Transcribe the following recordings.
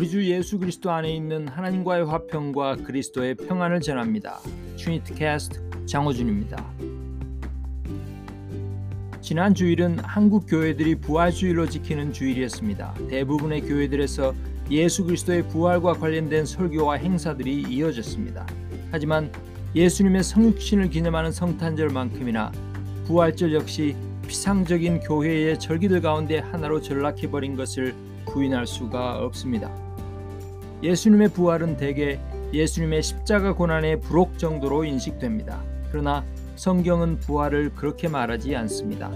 우리 주 예수 그리스도 안에 있는 하나님과의 화평과 그리스도의 평안을 전합니다. 트리니티 캐스트 장호준입니다. 지난 주일은 한국 교회들이 부활주일로 지키는 주일이었습니다. 대부분의 교회들에서 예수 그리스도의 부활과 관련된 설교와 행사들이 이어졌습니다. 하지만 예수님의 성육신을 기념하는 성탄절만큼이나 부활절 역시 피상적인 교회의 절기들 가운데 하나로 전락해버린 것을 부인할 수가 없습니다. 예수님의 부활은 대개 예수님의 십자가 고난의 부록 정도로 인식됩니다. 그러나 성경은 부활을 그렇게 말하지 않습니다.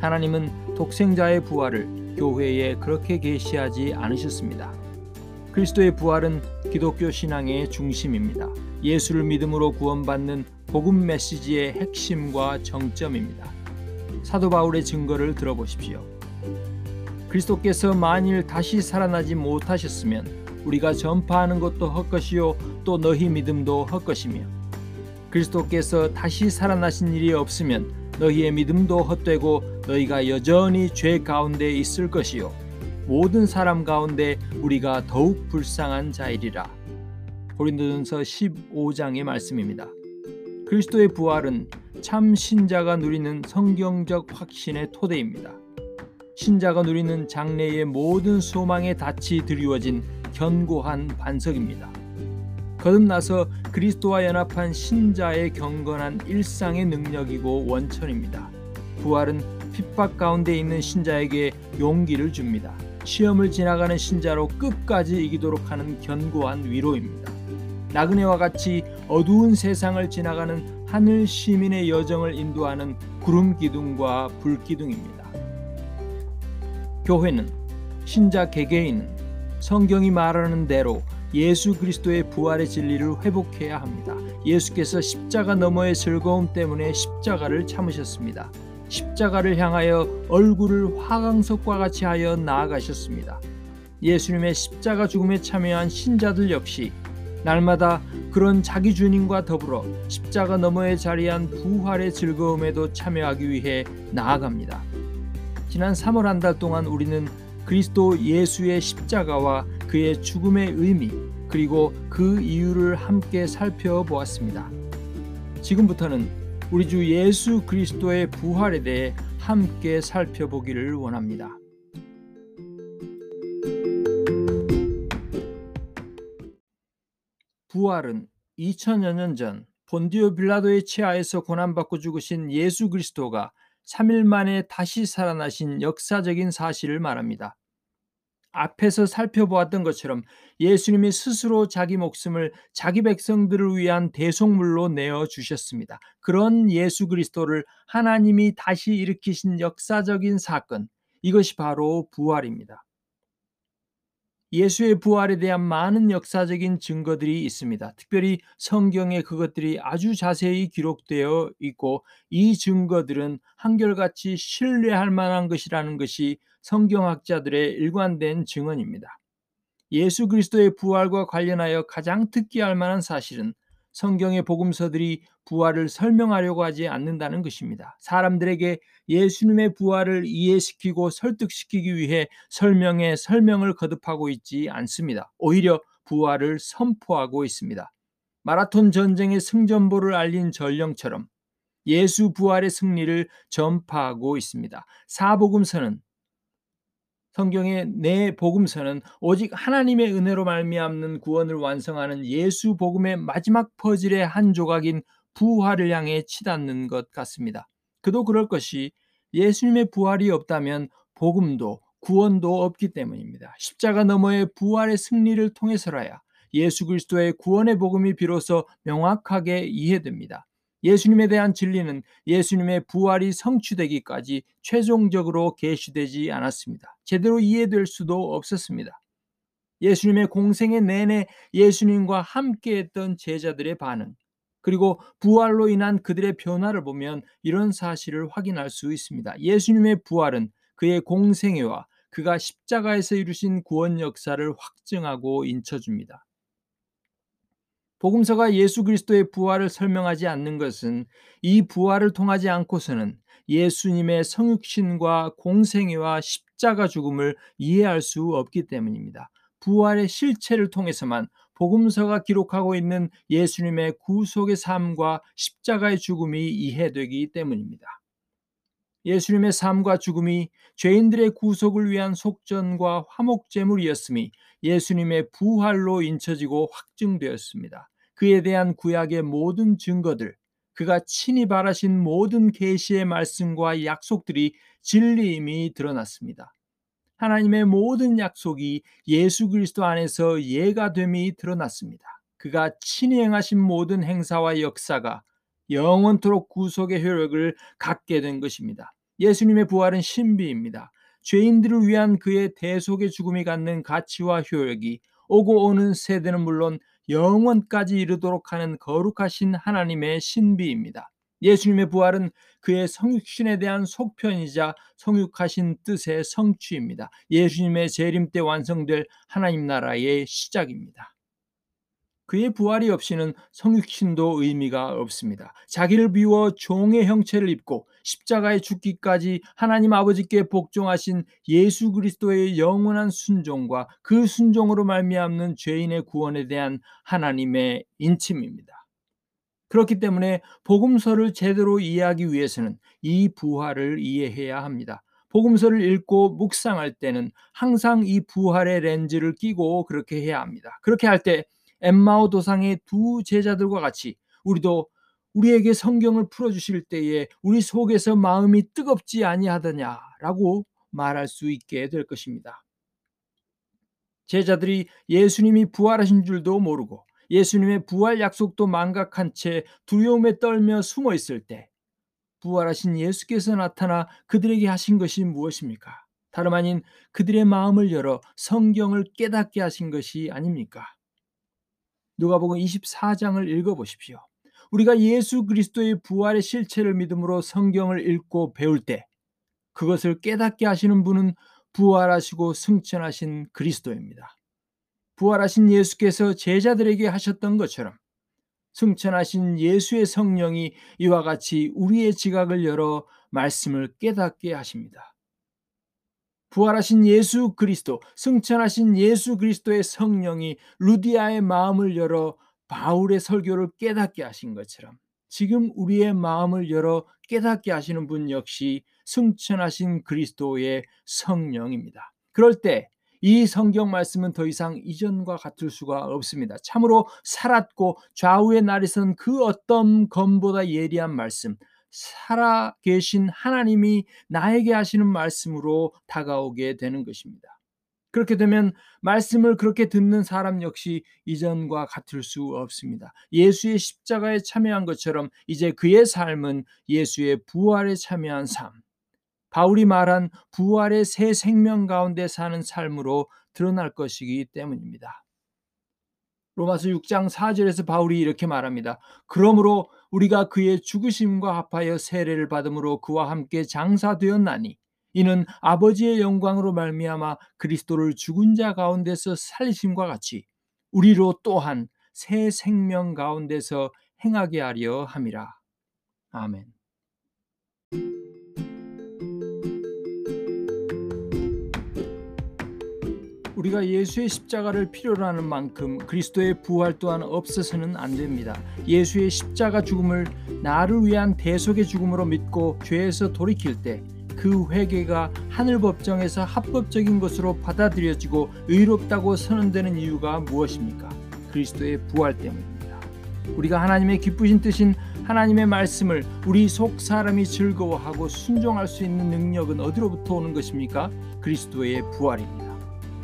하나님은 독생자의 부활을 교회에 그렇게 계시하지 않으셨습니다. 그리스도의 부활은 기독교 신앙의 중심입니다. 예수를 믿음으로 구원받는 복음 메시지의 핵심과 정점입니다. 사도 바울의 증거를 들어보십시오. 그리스도께서 만일 다시 살아나지 못하셨으면 우리가 전파하는 것도 헛것이요 또 너희 믿음도 헛것이며 그리스도께서 다시 살아나신 일이 없으면 너희의 믿음도 헛되고 너희가 여전히 죄 가운데 있을 것이요 모든 사람 가운데 우리가 더욱 불쌍한 자이리라. 고린도전서 15장의 말씀입니다. 그리스도의 부활은 참 신자가 누리는 성경적 확신의 토대입니다. 신자가 누리는 장래의 모든 소망의 닻이 드리워진 견고한 반석입니다. 거듭나서 그리스도와 연합한 신자의 경건한 일상의 능력이고 원천입니다. 부활은 핍박 가운데 있는 신자에게 용기를 줍니다. 시험을 지나가는 신자로 끝까지 이기도록 하는 견고한 위로입니다. 나그네와 같이 어두운 세상을 지나가는 하늘 시민의 여정을 인도하는 구름 기둥과 불 기둥입니다. 교회는 신자 개개인은 성경이 말하는 대로 예수 그리스도의 부활의 진리를 회복해야 합니다. 예수께서 십자가 너머의 즐거움 때문에 십자가를 참으셨습니다. 십자가를 향하여 얼굴을 화강석과 같이 하여 나아가셨습니다. 예수님의 십자가 죽음에 참여한 신자들 역시 날마다 그런 자기 주님과 더불어 십자가 너머에 자리한 부활의 즐거움에도 참여하기 위해 나아갑니다. 지난 3월 한 달 동안 우리는 그리스도 예수의 십자가와 그의 죽음의 의미 그리고 그 이유를 함께 살펴보았습니다. 지금부터는 우리 주 예수 그리스도의 부활에 대해 함께 살펴보기를 원합니다. 부활은 2000여 년 전 본디오 빌라도의 치하에서 고난받고 죽으신 예수 그리스도가 3일 만에 다시 살아나신 역사적인 사실을 말합니다. 앞에서 살펴보았던 것처럼 예수님이 스스로 자기 목숨을 자기 백성들을 위한 대속물로 내어 주셨습니다. 그런 예수 그리스도를 하나님이 다시 일으키신 역사적인 사건, 이것이 바로 부활입니다. 예수의 부활에 대한 많은 역사적인 증거들이 있습니다. 특별히 성경에 그것들이 아주 자세히 기록되어 있고 이 증거들은 한결같이 신뢰할 만한 것이라는 것이 성경학자들의 일관된 증언입니다. 예수 그리스도의 부활과 관련하여 가장 특기할 만한 사실은 성경의 복음서들이 부활을 설명하려고 하지 않는다는 것입니다. 사람들에게 예수님의 부활을 이해시키고 설득시키기 위해 설명에 설명을 거듭하고 있지 않습니다. 오히려 부활을 선포하고 있습니다. 마라톤 전쟁의 승전보를 알린 전령처럼 예수 부활의 승리를 전파하고 있습니다. 사복음서는 성경의 내 복음서는 오직 하나님의 은혜로 말미암는 구원을 완성하는 예수 복음의 마지막 퍼즐의 한 조각인 부활을 향해 치닫는 것 같습니다. 그도 그럴 것이 예수님의 부활이 없다면 복음도 구원도 없기 때문입니다. 십자가 너머의 부활의 승리를 통해서라야 예수 그리스도의 구원의 복음이 비로소 명확하게 이해됩니다. 예수님에 대한 진리는 예수님의 부활이 성취되기까지 최종적으로 계시되지 않았습니다. 제대로 이해될 수도 없었습니다. 예수님의 공생의 내내 예수님과 함께했던 제자들의 반응, 그리고 부활로 인한 그들의 변화를 보면 이런 사실을 확인할 수 있습니다. 예수님의 부활은 그의 공생애와 그가 십자가에서 이루신 구원 역사를 확증하고 인쳐줍니다. 복음서가 예수 그리스도의 부활을 설명하지 않는 것은 이 부활을 통하지 않고서는 예수님의 성육신과 공생애와 십자가 죽음을 이해할 수 없기 때문입니다. 부활의 실체를 통해서만 복음서가 기록하고 있는 예수님의 구속의 삶과 십자가의 죽음이 이해되기 때문입니다. 예수님의 삶과 죽음이 죄인들의 구속을 위한 속전과 화목제물이었음이 예수님의 부활로 인쳐지고 확증되었습니다. 그에 대한 구약의 모든 증거들, 그가 친히 바라신 모든 계시의 말씀과 약속들이 진리임이 드러났습니다. 하나님의 모든 약속이 예수 그리스도 안에서 예가 됨이 드러났습니다. 그가 친히 행하신 모든 행사와 역사가 영원토록 구속의 효력을 갖게 된 것입니다. 예수님의 부활은 신비입니다. 죄인들을 위한 그의 대속의 죽음이 갖는 가치와 효력이 오고 오는 세대는 물론 영원까지 이르도록 하는 거룩하신 하나님의 신비입니다. 예수님의 부활은 그의 성육신에 대한 속편이자 성육하신 뜻의 성취입니다. 예수님의 재림 때 완성될 하나님 나라의 시작입니다. 그의 부활이 없이는 성육신도 의미가 없습니다. 자기를 비워 종의 형체를 입고 십자가에 죽기까지 하나님 아버지께 복종하신 예수 그리스도의 영원한 순종과 그 순종으로 말미암는 죄인의 구원에 대한 하나님의 인침입니다. 그렇기 때문에 복음서를 제대로 이해하기 위해서는 이 부활을 이해해야 합니다. 복음서를 읽고 묵상할 때는 항상 이 부활의 렌즈를 끼고 그렇게 해야 합니다. 그렇게 할때 엠마오 도상의 두 제자들과 같이 우리도 우리에게 성경을 풀어 주실 때에 우리 속에서 마음이 뜨겁지 아니하더냐라고 말할 수 있게 될 것입니다. 제자들이 예수님이 부활하신 줄도 모르고 예수님의 부활 약속도 망각한 채 두려움에 떨며 숨어 있을 때 부활하신 예수께서 나타나 그들에게 하신 것이 무엇입니까? 다름 아닌 그들의 마음을 열어 성경을 깨닫게 하신 것이 아닙니까? 누가복음 24장을 읽어 보십시오. 우리가 예수 그리스도의 부활의 실체를 믿음으로 성경을 읽고 배울 때 그것을 깨닫게 하시는 분은 부활하시고 승천하신 그리스도입니다. 부활하신 예수께서 제자들에게 하셨던 것처럼 승천하신 예수의 성령이 이와 같이 우리의 지각을 열어 말씀을 깨닫게 하십니다. 부활하신 예수 그리스도, 승천하신 예수 그리스도의 성령이 루디아의 마음을 열어 바울의 설교를 깨닫게 하신 것처럼 지금 우리의 마음을 열어 깨닫게 하시는 분 역시 승천하신 그리스도의 성령입니다. 그럴 때 이 성경 말씀은 더 이상 이전과 같을 수가 없습니다. 참으로 살았고 좌우에 날이 선그 어떤 검보다 예리한 말씀, 살아 계신 하나님이 나에게 하시는 말씀으로 다가오게 되는 것입니다. 그렇게 되면 말씀을 그렇게 듣는 사람 역시 이전과 같을 수 없습니다. 예수의 십자가에 참여한 것처럼 이제 그의 삶은 예수의 부활에 참여한 삶, 바울이 말한 부활의 새 생명 가운데 사는 삶으로 드러날 것이기 때문입니다. 로마서 6장 4절에서 바울이 이렇게 말합니다. 그러므로 우리가 그의 죽으심과 합하여 세례를 받음으로 그와 함께 장사되었나니 이는 아버지의 영광으로 말미암아 그리스도를 죽은 자 가운데서 살리심과 같이 우리로 또한 새 생명 가운데서 행하게 하려 함이라. 아멘. 우리가 예수의 십자가를 필요로 하는 만큼 그리스도의 부활 또한 없어서는 안 됩니다. 예수의 십자가 죽음을 나를 위한 대속의 죽음으로 믿고 죄에서 돌이킬 때 그 회개가 하늘 법정에서 합법적인 것으로 받아들여지고 의롭다고 선언되는 이유가 무엇입니까? 그리스도의 부활 때문입니다. 우리가 하나님의 기쁘신 뜻인 하나님의 말씀을 우리 속 사람이 즐거워하고 순종할 수 있는 능력은 어디로부터 오는 것입니까? 그리스도의 부활입니다.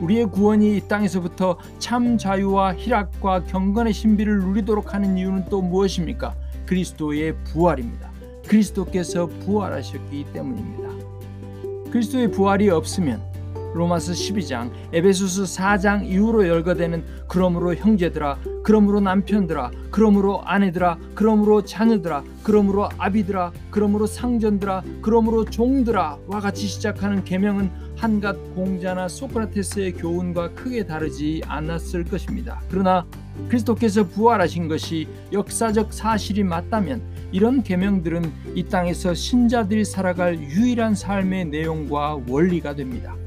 우리의 구원이 이 땅에서부터 참 자유와 희락과 경건의 신비를 누리도록 하는 이유는 또 무엇입니까? 그리스도의 부활입니다. 그리스도께서 부활하셨기 때문입니다. 그리스도의 부활이 없으면 로마서 12장, 에베소서 4장 이후로 열거되는 그러므로 형제들아, 그러므로 남편들아, 그러므로 아내들아, 그러므로 자녀들아, 그러므로 아비들아, 그러므로 상전들아, 그러므로 종들아와 같이 시작하는 계명은 한갓 공자나 소크라테스의 교훈과 크게 다르지 않았을 것입니다. 그러나 그리스도께서 부활하신 것이 역사적 사실이 맞다면 이런 계명들은 이 땅에서 신자들이 살아갈 유일한 삶의 내용과 원리가 됩니다.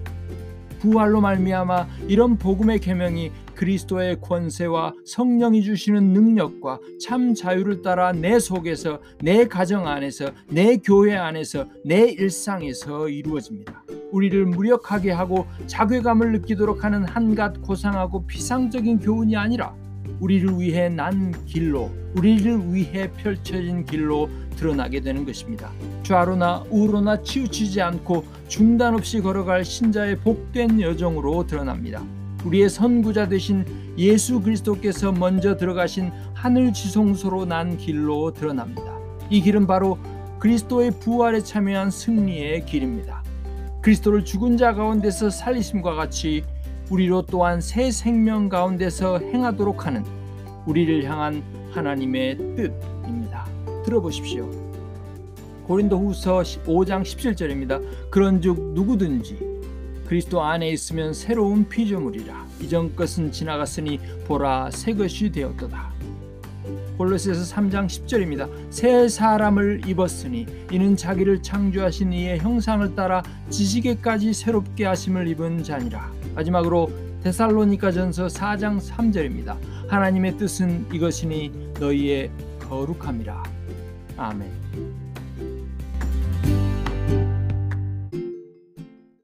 부활로 말미암아 이런 복음의 계명이 그리스도의 권세와 성령이 주시는 능력과 참 자유를 따라 내 속에서 내 가정 안에서 내 교회 안에서 내 일상에서 이루어집니다. 우리를 무력하게 하고 자괴감을 느끼도록 하는 한갓 고상하고 피상적인 교훈이 아니라 우리를 위해 난 길로 우리를 위해 펼쳐진 길로 드러나게 되는 것입니다. 좌로나 우로나 치우치지 않고 중단 없이 걸어갈 신자의 복된 여정으로 드러납니다. 우리의 선구자 되신 예수 그리스도께서 먼저 들어가신 하늘 지성소로 난 길로 드러납니다. 이 길은 바로 그리스도의 부활에 참여한 승리의 길입니다. 그리스도를 죽은 자 가운데서 살리심과 같이 우리로 또한 새 생명 가운데서 행하도록 하는 우리를 향한 하나님의 뜻입니다. 들어보십시오. 고린도후서 5장 17절입니다. 그런즉 누구든지 그리스도 안에 있으면 새로운 피조물이라 이전 것은 지나갔으니 보라 새 것이 되었도다. 골로새서 3장 10절입니다. 새 사람을 입었으니 이는 자기를 창조하신 이의 형상을 따라 지식에까지 새롭게 하심을 입은 자니라. 마지막으로 데살로니가전서 4장 3절입니다. 하나님의 뜻은 이것이니 너희의 거룩함이라. 아멘.